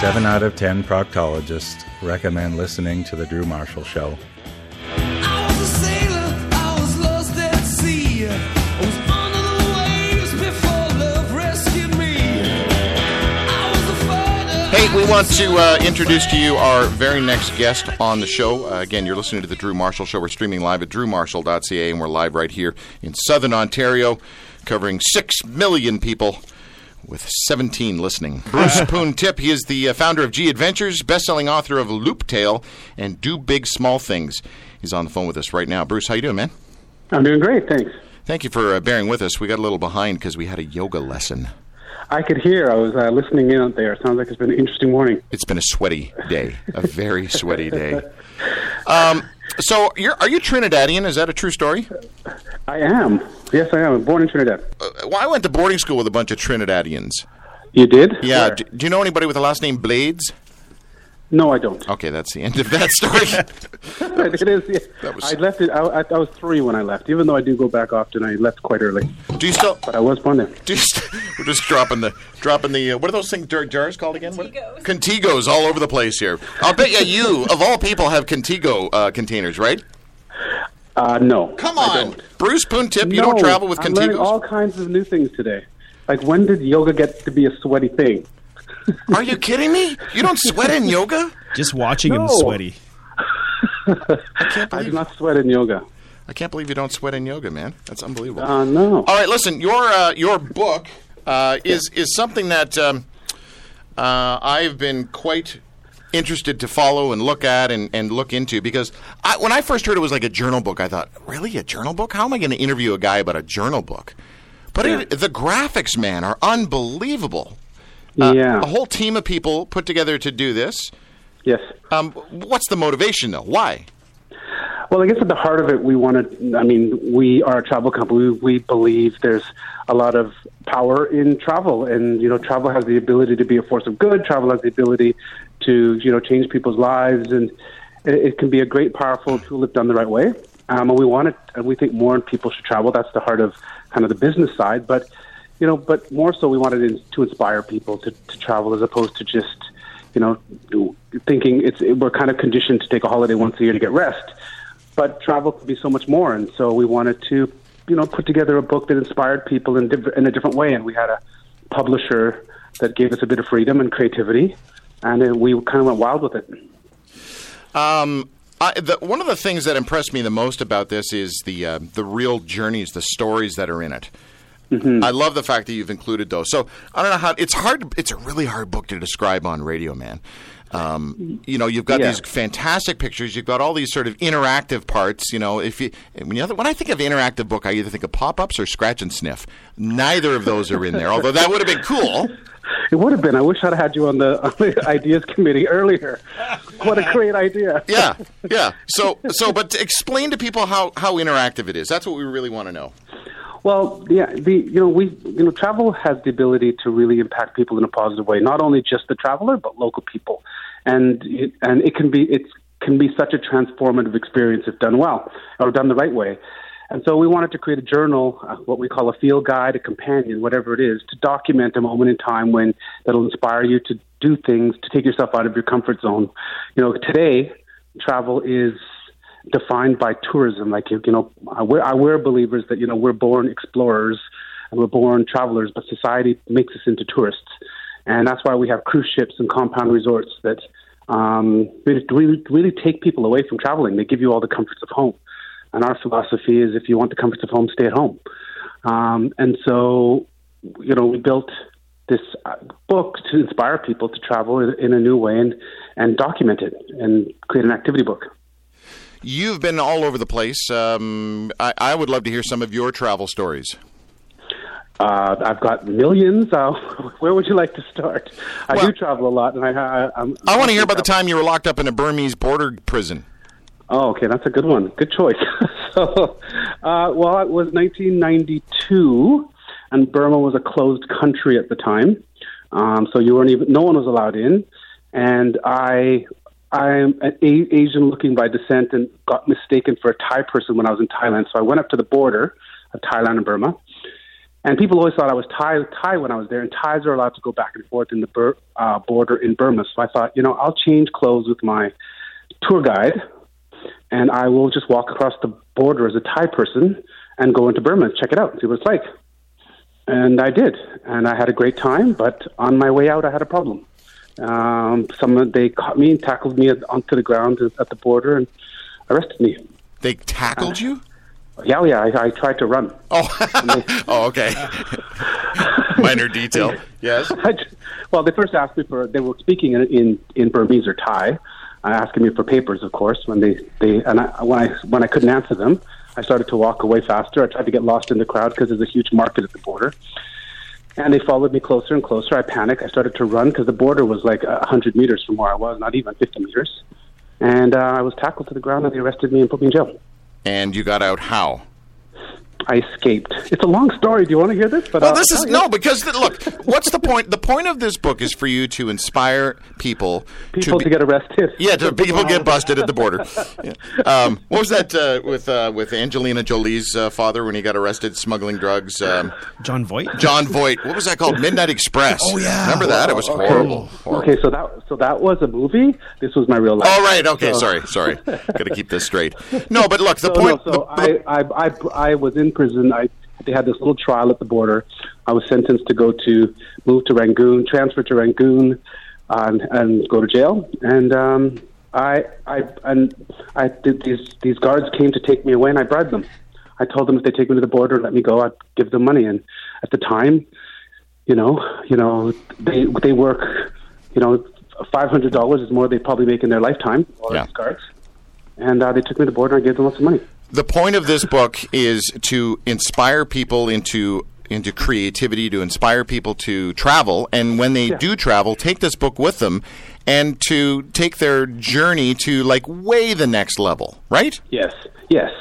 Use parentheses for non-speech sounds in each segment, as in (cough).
Seven out of ten proctologists recommend listening to The Drew Marshall Show. I was a sailor, I was lost at sea. I was under the waves before love rescued me. I was a fighter. Hey, we want to uh, introduce to you our very next guest on the show. Uh, again, you're listening to the Drew Marshall Show. We're streaming live at drewmarshall.ca, and we're live right here in Southern Ontario, covering six million people with 17 listening. Bruce (laughs) Poon Tip, he is the uh, founder of G Adventures, best-selling author of Looptail and Do Big Small Things. He's on the phone with us right now. Bruce, how you doing, man? I'm doing great, thanks. Thank you for uh, bearing with us. We got a little behind because we had a yoga lesson. I could hear. I was uh, listening in out there. Sounds like it's been an interesting morning. It's been a sweaty day, a very sweaty day. (laughs) Um, so, you're, are you Trinidadian? Is that a true story? I am. Yes, I am. I'm born in Trinidad. Uh, well, I went to boarding school with a bunch of Trinidadians. You did? Yeah. Do, do you know anybody with the last name Blades? No, I don't. Okay, that's the end of that story. (laughs) it is. Yeah. (laughs) that was- I left it. I, I, I was three when I left. Even though I do go back often, I left quite early. do you still? But I was born there. Do you st- (laughs) we're just dropping the dropping the uh, what are those things jar- jars called again? Contigos. Contigos all over the place here. I'll bet you you of all people have Contigo uh, containers, right? Uh, no. Come I on, don't. Bruce Poon Tip. You No, don't travel with I'm learning Contigos. all kinds of new things today. Like when did yoga get to be a sweaty thing? Are you kidding me? You don't sweat in yoga? Just watching him sweaty. I can't I do not sweat in yoga. I can't believe you don't sweat in yoga, man. That's unbelievable. Uh, no. All right, listen. Your uh, your book uh, is is something that um, uh, I've been quite interested to follow and look at and, and look into because I, when I first heard it was like a journal book, I thought, really a journal book? How am I going to interview a guy about a journal book? But it, the graphics, man, are unbelievable. Uh, yeah. a whole team of people put together to do this. Yes. Um, what's the motivation, though? Why? Well, I guess at the heart of it, we want to. I mean, we are a travel company. We, we believe there's a lot of power in travel, and you know, travel has the ability to be a force of good. Travel has the ability to you know change people's lives, and it, it can be a great, powerful tool if done the right way. Um, and we want it, and we think more people should travel. That's the heart of kind of the business side, but you know, but more so, we wanted to inspire people to, to travel as opposed to just you know thinking it's we're kind of conditioned to take a holiday once a year to get rest but travel could be so much more. And so we wanted to, you know, put together a book that inspired people in, diff- in a different way. And we had a publisher that gave us a bit of freedom and creativity, and we kind of went wild with it. Um, I, the, one of the things that impressed me the most about this is the uh, the real journeys, the stories that are in it. I love the fact that you've included those. So I don't know how it's hard. It's a really hard book to describe on radio, man. Um, you know, you've got Yeah. these fantastic pictures. You've got all these sort of interactive parts. You know, if you when, you when I think of interactive book, I either think of pop ups or scratch and sniff. Neither of those are in there. Although that would have been cool. (laughs) It would have been. I wish I'd had you on the, on the (laughs) ideas committee earlier. What a great idea! (laughs) Yeah, yeah. So, so, but to explain to people how how interactive it is. That's what we really want to know. Well, yeah, the you know we you know travel has the ability to really impact people in a positive way. Not only just the traveler, but local people, and it, and it can be it can be such a transformative experience if done well or done the right way. And so we wanted to create a journal, uh, what we call a field guide, a companion, whatever it is, to document a moment in time when that'll inspire you to do things, to take yourself out of your comfort zone. You know, today travel is defined by tourism. Like you know, we're, we're believers that you know we're born explorers and we're born travelers, but society makes us into tourists, and that's why we have cruise ships and compound resorts that um, really, really really take people away from traveling. They give you all the comforts of home, and our philosophy is if you want the comforts of home, stay at home. Um, and so, you know, we built this uh, book to inspire people to travel in, in a new way and and document it and create an activity book. You've been all over the place. Um, I, I would love to hear some of your travel stories. Uh, I've got millions. Uh, (laughs) where would you like to start? I Well- do travel a lot, and I, I, I'm, I want to hear about the time you were locked up in a Burmese border prison. Oh, okay, that's a good one. Good choice. (laughs) so, uh, well, it was 1992, and Burma was a closed country at the time, um, so you weren't even. No one was allowed in, and I. I'm an a- Asian looking by descent and got mistaken for a Thai person when I was in Thailand. So I went up to the border of Thailand and Burma, And people always thought I was Thai, Thai when I was there, and Thais are allowed to go back and forth in the Bur- uh, border in Burma. So I thought, you know, I'll change clothes with my tour guide, and I will just walk across the border as a Thai person and go into Burma and check it out and see what it's like. And I did, and I had a great time. But on my way out, I had a problem. Um, someone they caught me and tackled me onto the ground at the border and arrested me. They tackled you? Yeah, yeah. I, I tried to run. Oh, (laughs) oh okay. (laughs) Minor detail. Yes. I well, they first asked me for. They were speaking in in, in Burmese or Thai, uh, asking me for papers. Of course, when they they and I, when I when I couldn't answer them, I started to walk away faster. I tried to get lost in the crowd because there's a huge market at the border. And they followed me closer and closer. I panicked. I started to run because the border was like a 100 meters from where I was, not even 50 meters. And uh, I was tackled to the ground, and they arrested me and put me in jail. And you got out how? I escaped. It's a long story. Do you want to hear this? But Well, uh, this is I'll tell no because look, what's the point? The point of this book is for you to inspire people, people to, to, get arrested. yeah, to people get busted at the border. Yeah. Um, what was that uh, with uh, with Angelina Jolie's uh, father when he got arrested smuggling drugs? Um, Jon Voight. Jon Voight. What was that called? Midnight Express. Oh yeah. remember that? It was horrible. horrible. Okay, so that so that was a movie. This was my real life. Oh right, okay, So- sorry, sorry. (laughs) Got to keep this straight. No, but look, the So, point. no, so the- the- I, I, I, I was in prison. I they had this little trial at the border. I was sentenced to go to move to Rangoon, transfer to Rangoon, and, and go to jail. And um, I, I, and I did these these guards came to take me away, and I bribed them. I told them if they take me to the border let me go, I'd give them money. And at the time, you know, you know, they they work, you know, five hundred dollars is more they probably make in their lifetime. All Yeah. these guards, and uh, they took me to the border. and I gave them lots of money. The point of this book is to inspire people into into creativity, to inspire people to travel, and when they Yeah. do travel, take this book with them, and to take their journey to like way the next level, right? Yes, yes,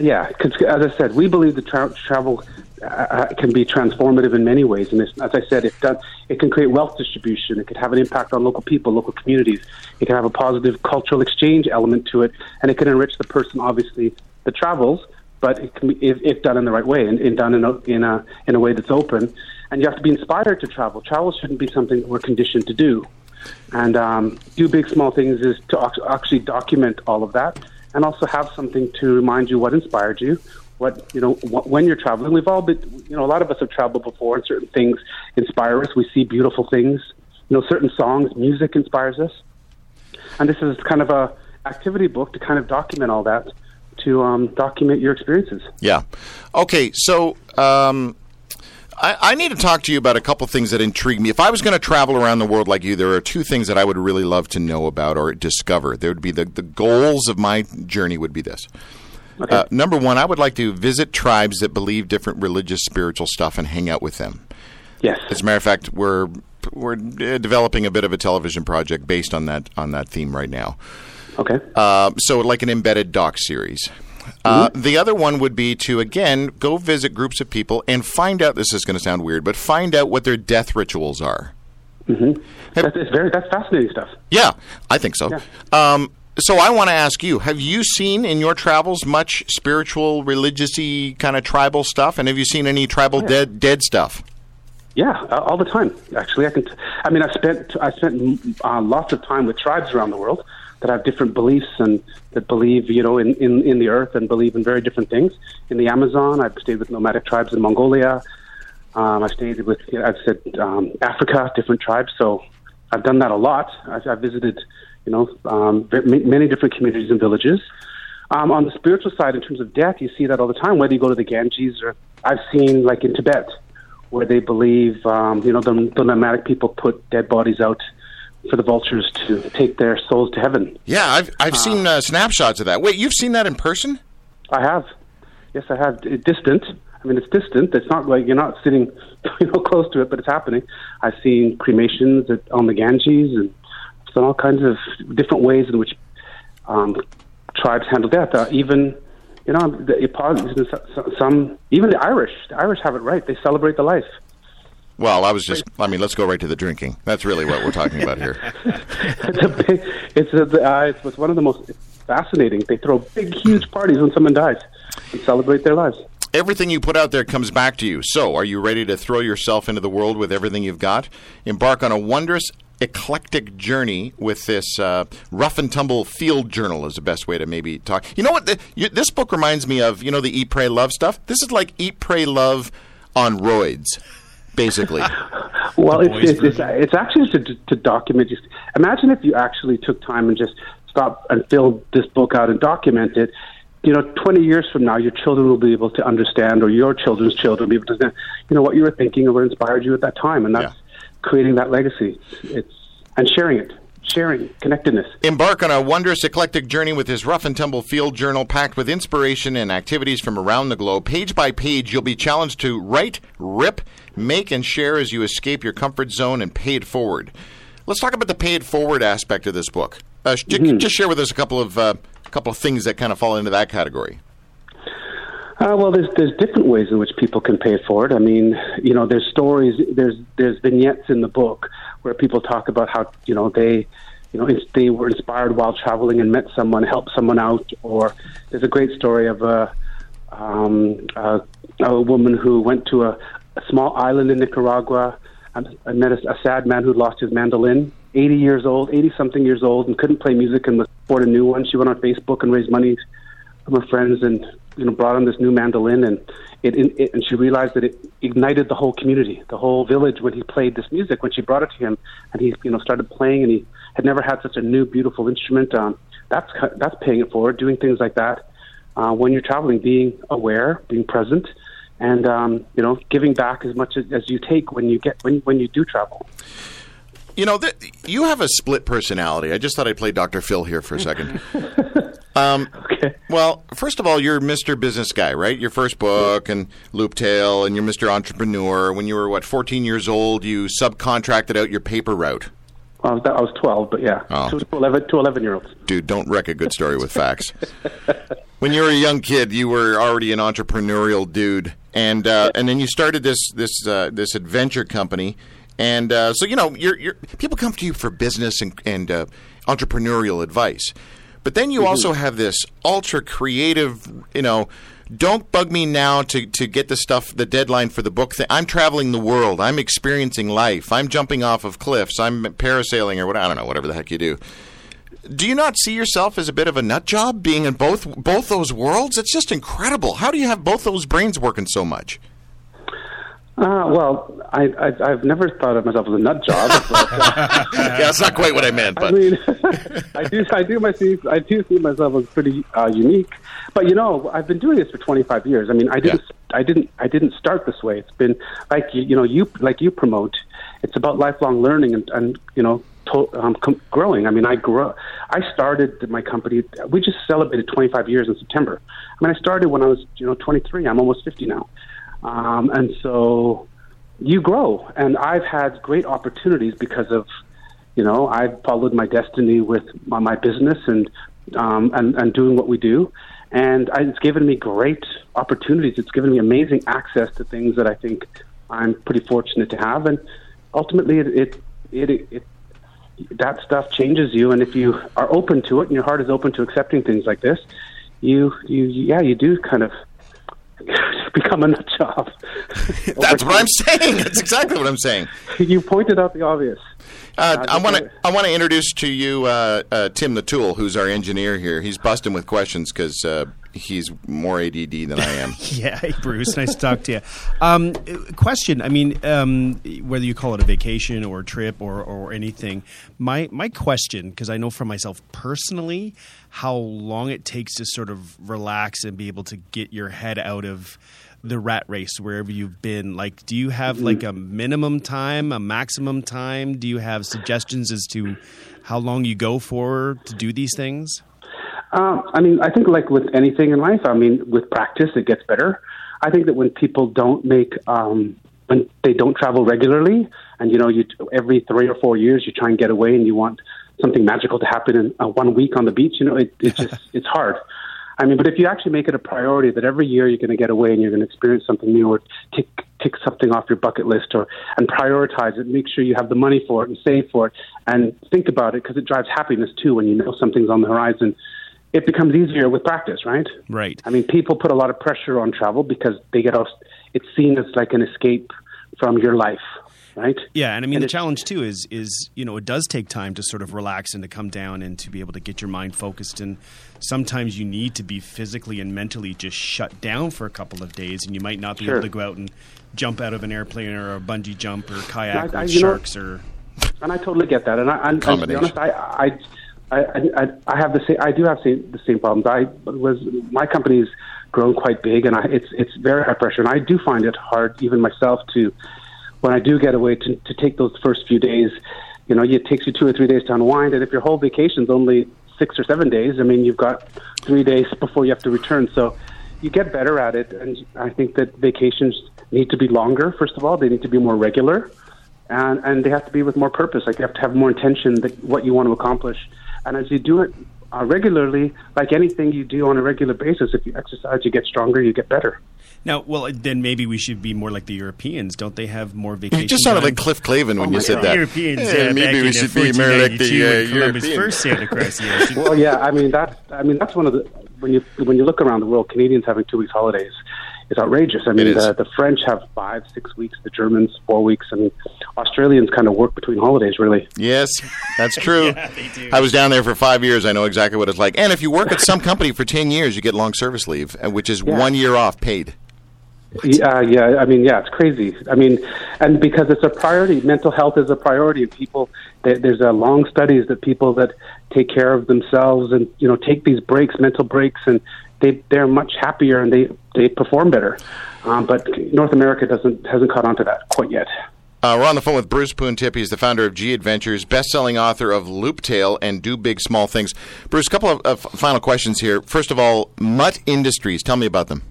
yeah. Because as I said, we believe that tra- travel uh, uh, can be transformative in many ways, and as I said, it does. It can create wealth distribution. It could have an impact on local people, local communities. It can have a positive cultural exchange element to it, and it can enrich the person, obviously, that travels. But it can be, if, if done in the right way and, and done in a, in a in a way that's open, and you have to be inspired to travel. Travel shouldn't be something that we're conditioned to do. And um, do big small things is to actually document all of that, and also have something to remind you what inspired you, what you know wh- when you're traveling. We've all been, you know, a lot of us have traveled before, and certain things inspire us. We see beautiful things, you know, certain songs, music inspires us, and this is kind of a activity book to kind of document all that, to um, document your experiences. Yeah. Okay, so um, I, I need to talk to you about a couple things that intrigue me. If I was going to travel around the world like you, there are two things that I would really love to know about or discover. There would be the, the goals of my journey would be this. Okay. Uh, number one, I would like to visit tribes that believe different religious, spiritual stuff and hang out with them. yes. As a matter of fact, we're we're uh, developing a bit of a television project based on that on that theme right now. Okay. Uh, so, like an embedded doc series. Uh, the other one would be to again go visit groups of people and find out. This is going to sound weird, but find out what their death rituals are. Mm-hmm. that's, very that's fascinating stuff. Yeah, I think so. Um, so I want to ask you: Have you seen in your travels much spiritual, religiousy kind of tribal stuff? And have you seen any tribal dead dead stuff? Yeah, uh, all the time. Actually, I can. T- I mean, I spent I spent uh, lots of time with tribes around the world that have different beliefs and that believe, you know, in, in, in the earth and believe in very different things. In the Amazon, I've stayed with nomadic tribes in Mongolia. Um, I've stayed with, you know, I've said um, Africa, different tribes. So I've done that a lot. I've, I've visited, you know, um, many different communities and villages. Um, on the spiritual side, in terms of death, you see that all the time. Whether you go to the Ganges or I've seen, like in Tibet, where they believe, um, you know, the, the nomadic people put dead bodies out for the vultures to take their souls to heaven. Yeah, I've I've seen uh, snapshots of that. Wait, you've seen that in person? I have. Yes, I have. It, distant. I mean, it's distant. It's not like you're not sitting, (laughs) you know, close to it, but it's happening. I've seen cremations at, on the Ganges and so all kinds of different ways in which um, tribes handle death. Uh, even, you know, the, some even the Irish. The Irish have it right. They celebrate the life. Well, I was just. I mean, let's go right to the drinking. That's really what we're talking about here. (laughs) it's a big, it's a, uh, it's it's one of the most fascinating. They throw big, huge parties when someone dies and celebrate their lives. everything you put out there comes back to you. So, are you ready to throw yourself into the world with everything you've got? Embark on a wondrous eclectic journey with this uh, rough and tumble field journal is the best way to maybe talk. You know what? The, you, this book reminds me of you know the Eat, Pray, Love stuff. This is like Eat, Pray, Love on roids, basically. (laughs) Well, it's, it's, it's, it's actually to, to document. Just imagine if you actually took time and just stopped and filled this book out and document it. You know, 20 years from now, your children will be able to understand, or your children's children will be able to understand, you know, what you were thinking or what inspired you at that time. And that's creating that legacy. It's, and sharing it, sharing, connectedness. Embark on a wondrous eclectic journey with his rough and tumble field journal packed with inspiration and activities from around the globe. Page by page, you'll be challenged to write, rip, make, and share as you escape your comfort zone and pay it forward. Let's talk about the pay it forward aspect of this book. Uh, sh- Just share with us a couple of uh, couple of things that kind of fall into that category. Uh, well, there's there's different ways in which people can pay it forward. I mean, you know, there's stories, there's there's vignettes in the book where people talk about how you know they, you know, they were inspired while traveling and met someone, helped someone out. Or there's a great story of a um, a, a woman who went to a, a small island in Nicaragua and, and met a, a sad man who lost his mandolin. 80 years old, 80 something years old, and couldn't play music and was bought a new one. She went on Facebook and raised money from her friends and you know brought him this new mandolin and it, it and she realized that it ignited the whole community the whole village when he played this music when she brought it to him and he you know started playing and he had never had such a new beautiful instrument um that's that's paying it forward doing things like that uh, when you're traveling being aware being present and um, you know giving back as much as, as you take when you get when when you do travel You know, th- you have a split personality. I just thought I'd play Dr. Phil here for a second. (laughs) um, okay Well, first of all, you're Mr. Business Guy, right? Your first book and Looptail, and you're Mr. Entrepreneur. When you were, what, 14 years old, you subcontracted out your paper route. I was, I was 12 but yeah Oh. to 11 to 11 year olds Dude, don't wreck a good story with facts. (laughs) when you were a young kid, you were already an entrepreneurial dude, and uh, and then you started this this uh, this adventure company, and uh, so you know, you're, you're people come to you for business and and uh, entrepreneurial advice, but then you mm-hmm. also have this ultra creative, you know. Don't bug me now to, to get the stuff, the deadline for the book thing. I'm traveling the world. I'm experiencing life. I'm jumping off of cliffs. I'm parasailing or what I don't know, whatever the heck you do do you not see yourself as a bit of a nut job being in both both those worlds? It's just incredible. How do you have both those brains working so much? Uh, well, I, I, I've never thought of myself as a nut job. (laughs) But, uh, yeah, that's not quite what I meant, I but mean, (laughs) I do, I do, my, see, I do see myself as pretty uh, unique. But you know, I've been doing this for 25 years. I mean, I didn't, I didn't, I didn't start this way. It's been like you, you know, you like you promote. It's about lifelong learning and, and you know, to, um, com- growing. I mean, I grew. I started my company. We just celebrated 25 years in September. I mean, I started when I was, you know, 23. I'm almost 50 now, um, and so you grow. And I've had great opportunities because of, you know, I've followed my destiny with my, my business and, um, and and doing what we do, and I, it's given me great opportunities. It's given me amazing access to things that I think I'm pretty fortunate to have, and ultimately, it it it, it, it that stuff changes you. And if you are open to it, and your heart is open to accepting things like this, you you yeah, you do kind of (laughs) become a nut job. (laughs) that's what I'm saying. That's exactly what I'm saying. (laughs) you pointed out the obvious. Uh, I want to I want to introduce to you uh, uh, Tim the Tool, who's our engineer here. He's busting with questions because uh, he's more ADD than I am. (laughs) Yeah, hey Bruce, nice to talk to you. Um, question: I mean, um, whether you call it a vacation or a trip or, or anything, my my question, because I know for myself personally, how long it takes to sort of relax and be able to get your head out of the rat race wherever you've been. Like, do you have like a minimum time, a maximum time? Do you have suggestions as to how long you go for to do these things? Um, I mean, I think like with anything in life, I mean, with practice, it gets better. I think that when people don't make, um, when they don't travel regularly, and you know, you every three or four years you try and get away, and you want something magical to happen in uh, one week on the beach, you know, it, it's just (laughs) it's hard. I mean, but if you actually make it a priority that every year you're going to get away and you're going to experience something new, or tick tick something off your bucket list, or and prioritize it, make sure you have the money for it and save for it, and think about it because it drives happiness too when you know something's on the horizon it becomes easier with practice, right? Right. I mean, people put a lot of pressure on travel because they get off, It's seen as like an escape from your life, right? Yeah, and I mean And the challenge too is is you know it does take time to sort of relax and to come down and to be able to get your mind focused and sometimes you need to be physically and mentally just shut down for a couple of days and you might not be Sure. able to go out and jump out of an airplane or a bungee jump or kayak I- I- with you know- sharks or and I totally get that. And I, and, and to be honest, I, I, I, I, I have the same. I do have same, the same problems. I was my company's grown quite big, and I, it's it's very high pressure, and I do find it hard, even myself, to when I do get away to to take those first few days. You know, it takes you two or three days to unwind, and if your whole vacation's only six or seven days, I mean, you've got three days before you have to return. So you get better at it, and I think that vacations need to be longer. First of all, they need to be more regular and and they have to be with more purpose. Like you have to have more intention that what you want to accomplish. And as you do it uh, regularly, like anything you do on a regular basis, if you exercise, you get stronger, you get better. Now well then maybe we should be more like the Europeans don't they have more vacation You just sounded time? like Cliff Clavin when Oh you said God. that. Europeans Yeah, uh, maybe we should be more like the uh, when Columbus European. first sailed across the ocean Well, yeah, I mean that's I mean that's one of the when you when you look around the world, Canadians having two weeks holidays is outrageous. I mean, the, the French have five, six weeks, the Germans four weeks, and Australians kind of work between holidays. Really, Yes, that's (laughs) true. they do. I was down there for five years. I know exactly what it's like. And if you work at some company for 10 years, you get long service leave, uh, which is Yeah. one year off paid. Yeah, yeah. I mean, yeah, it's crazy. I mean, and because it's a priority, mental health is a priority. People, there- there's a long studies that people that take care of themselves and you know take these breaks, mental breaks, and they they're much happier and they they perform better. Um, but North America doesn't hasn't caught on to that quite yet. Uh, we're on the phone with Bruce Poon Tip. He's the founder of G Adventures, best-selling author of Looptail and Do Big Small Things. Bruce, a couple of, of final questions here. First of all, Mutt Industries. Tell me about them.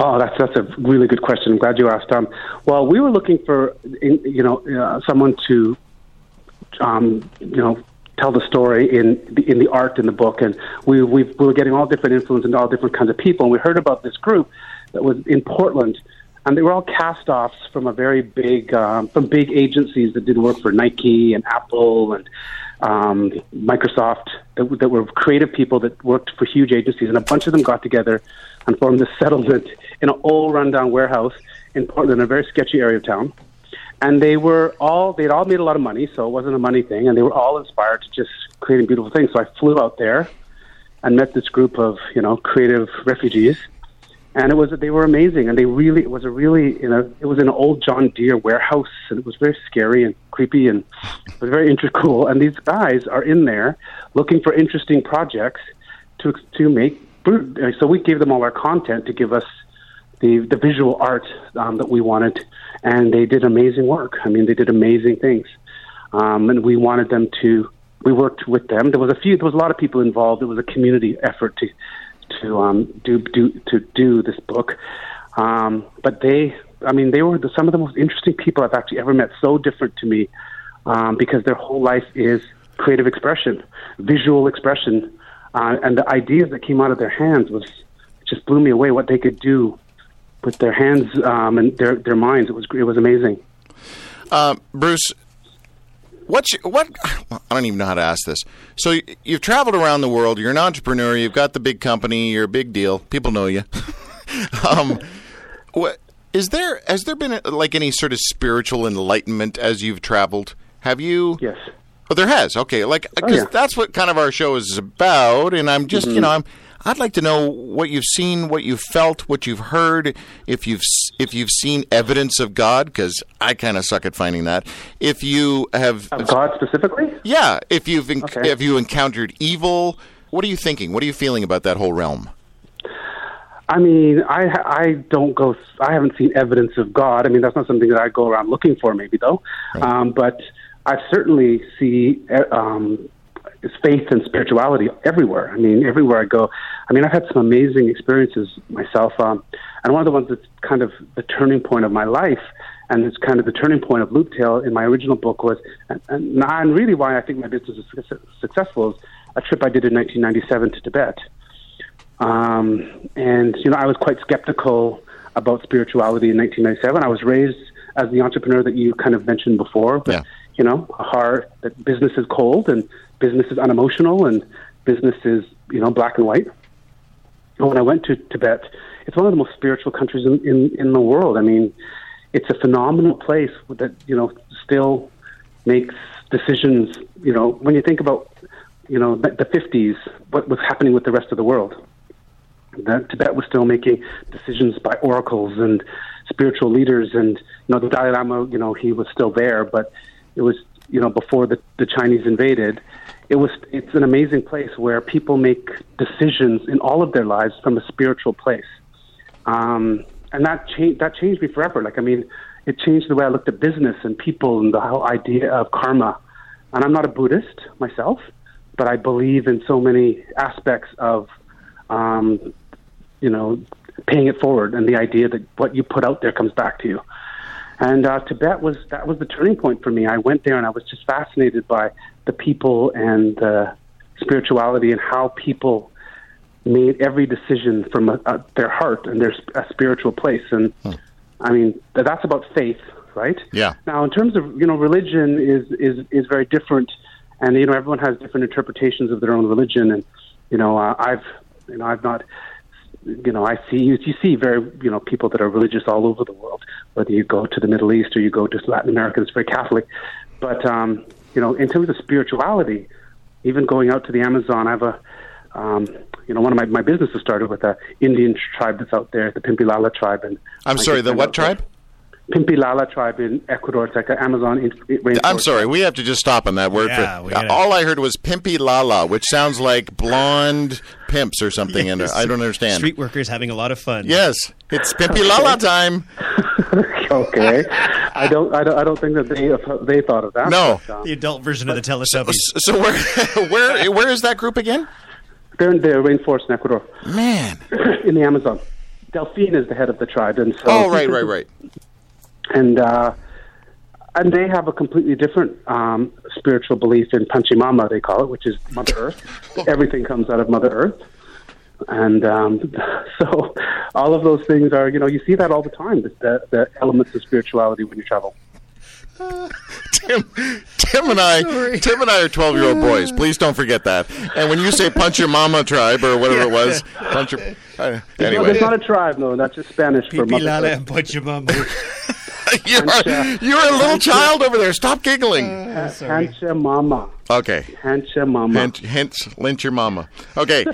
Oh, that's that's a really good question. I'm glad you asked. Um, well, we were looking for you know uh, someone to um, you know tell the story in the, in the art in the book, and we we we were getting all different influences and all different kinds of people. And we heard about this group that was in Portland, and they were all cast-offs from a very big um, from big agencies that did work for Nike and Apple and um, Microsoft that, that were creative people that worked for huge agencies, and a bunch of them got together and formed this settlement in an old rundown warehouse in Portland, a very sketchy area of town. And they were all they'd all made a lot of money, so it wasn't a money thing, and they were all inspired to just creating beautiful things. So I flew out there and met this group of you know creative refugees, and it was they were amazing, and they really it was a really you know it was an old John Deere warehouse, and it was very scary and creepy, and it was very interesting. (laughs) And these guys are in there looking for interesting projects to to make. Uh, So we gave them all our content to give us the the visual art um, that we wanted, and they did amazing work. I mean, they did amazing things, um, and we wanted them to. We worked with them. There was a few. There was a lot of people involved. It was a community effort to to um, do do to do this book. Um, but they, I mean, they were the, some of the most interesting people I've actually ever met. So different to me um, because their whole life is creative expression, visual expression, uh, and the ideas that came out of their hands was just blew me away. What they could do with their hands um, and their their minds, it was it was amazing. Uh, Bruce, what's your, what? I don't even know how to ask this. So you, you've traveled around the world. You're an entrepreneur. You've got the big company. You're a big deal. People know you. (laughs) um, what is there? Has there been like any sort of spiritual enlightenment as you've traveled? Have you? Yes. Oh, there has. Okay, like because yeah. that's what kind of our show is about, and I'm just you know I'm. I'd like to know what you've seen, what you've felt, what you've heard. If you've if you've seen evidence of God, because I kind of suck at finding that. If you have, Of God specifically? yeah, if you've Okay. if you encountered evil, what are you thinking? What are you feeling about that whole realm? I mean, I I don't go. I haven't seen evidence of God. I mean, that's not something that I go around looking for. Maybe though, um, but I certainly see um, faith and spirituality everywhere. I mean, everywhere I go. I mean, I've had some amazing experiences myself, um, and one of the ones that's kind of the turning point of my life, and it's kind of the turning point of Looptail in my original book was, and, and, and really why I think my business is success- successful is a trip I did in 1997 to Tibet. Um, and you know, I was quite skeptical about spirituality in 1997. I was raised as the entrepreneur that you kind of mentioned before, but Yeah. You know, a heart that business is cold and business is unemotional and business is you know black and white. And when I went to Tibet, it's one of the most spiritual countries in, in, in the world. I mean, it's a phenomenal place that you know still makes decisions. You know, when you think about you know the, the 50s, what was happening with the rest of the world that Tibet was still making decisions by oracles and spiritual leaders, and you know the Dalai Lama, you know, he was still there, but it was you know before the, the Chinese invaded. It was it's an amazing place where people make decisions in all of their lives from a spiritual place, um, and that changed that changed me forever. Like I mean, it changed the way I looked at business and people and the whole idea of karma. And I'm not a Buddhist myself, but I believe in so many aspects of um, you know, paying it forward and the idea that what you put out there comes back to you. And uh, Tibet was that was the turning point for me. I went there and I was just fascinated by the people and uh, spirituality and how people made every decision from a, a, their heart and their a spiritual place. And I mean, that's about faith, right? Yeah. Now, in terms of you know, religion is is is very different, and you know, everyone has different interpretations of their own religion. And you know, uh, I've you know, I've not you know, I see you, you see very you know people that are religious all over the world. Whether you go to the Middle East or you go to Latin America, it's very Catholic. But um, you know, in terms of spirituality, even going out to the Amazon, I have a um, you know one of my my businesses started with a Indian tribe that's out there, the Pimpilala tribe, and I'm I sorry, the what tribe? Pimpilala tribe in Ecuador. It's like an Amazon rainforest. I'm sorry, we have to just stop on that word. Yeah, for, gotta- all I heard was pimpy lala, which sounds like blonde pimps or something, and I don't understand. (laughs) Street workers having a lot of fun. Yes, it's pimpy lala time. (laughs) okay. I don't. I don't. I don't think that they they thought of that. No. But, um, The adult version of the Teletubbies. So where (laughs) where where is that group again? they're in the rainforest in Ecuador, Man. (clears throat) in the Amazon. Delphine is the head of the tribe, and so Oh right, right, right. And uh, and they have a completely different um, spiritual belief in Panchimama, they call it, which is Mother Earth. (laughs) Everything comes out of Mother Earth, and um, (laughs) so all of those things are, you know, you see that all the time. The, the, the elements of spirituality when you travel. (laughs) Tim, Tim and I, Tim and I are twelve-year-old boys. Please don't forget that. And when you say "punch your mama" tribe or whatever it was, punch your. Uh, No, anyway, there's not a tribe, no. That's just Spanish for Mother Pilala Earth. and Pachamama. (laughs) you're, a, you're a little child over there. Stop giggling. Uh, Pancha Mama. Okay. Pancha Mama. Hint, hence, lynch your mama. Okay.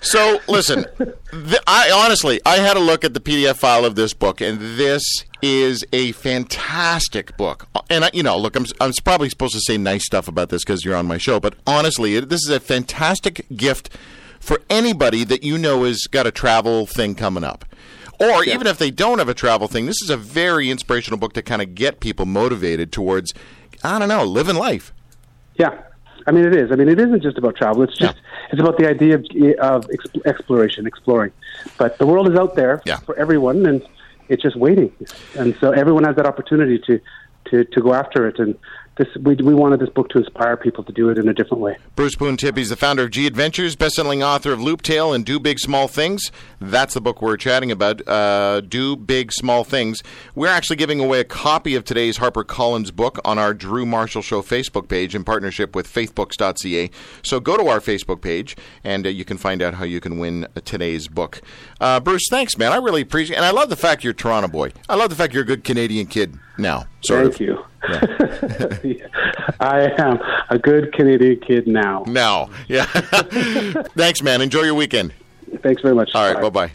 so, listen, th- I honestly, I had a look at the PDF file of this book, and this is a fantastic book. And I, you know, look, I'm, I'm probably supposed to say nice stuff about this because you're on my show, but honestly, it, this is a fantastic gift for anybody that you know has got a travel thing coming up. Or even if they don't have a travel thing, this is a very inspirational book to kind of get people motivated towards, I don't know, living life. Yeah, I mean it is. I mean it isn't just about travel. It's just it's about the idea of, of exp- exploration, exploring. But the world is out there Yeah. for everyone, and it's just waiting. And so everyone has that opportunity to to, to go after it. And this we we wanted this book to inspire people to do it in a different way. Bruce Boone is the founder of G Adventures, best-selling author of Looptail and Do Big Small Things. That's the book we're chatting about. Uh, Do Big Small Things. We're actually giving away a copy of today's HarperCollins book on our Drew Marshall Show Facebook page in partnership with FaithBooks.ca. So go to our Facebook page and uh, you can find out how you can win today's book. Uh, Bruce, thanks, man. I really appreciate, and I love the fact you're a Toronto boy. I love the fact you're a good Canadian kid now. Sort Thank of. you. (laughs) I am a good Canadian kid now. Now, yeah. (laughs) thanks, man. Enjoy your weekend. Thanks very much. All right, bye bye.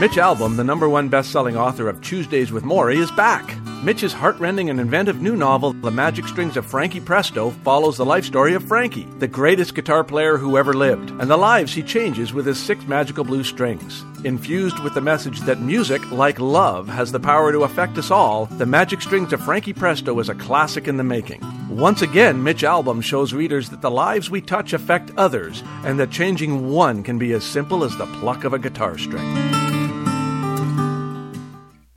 Mitch Albom, the number one best selling author of Tuesdays with Morrie, is back. Mitch's heartrending and inventive new novel, The Magic Strings of Frankie Presto, follows the life story of Frankie, the greatest guitar player who ever lived, and the lives he changes with his six magical blue strings. Infused with the message that music, like love, has the power to affect us all, The Magic Strings of Frankie Presto is a classic in the making. Once again, Mitch Albom shows readers that the lives we touch affect others, and that changing one can be as simple as the pluck of a guitar string.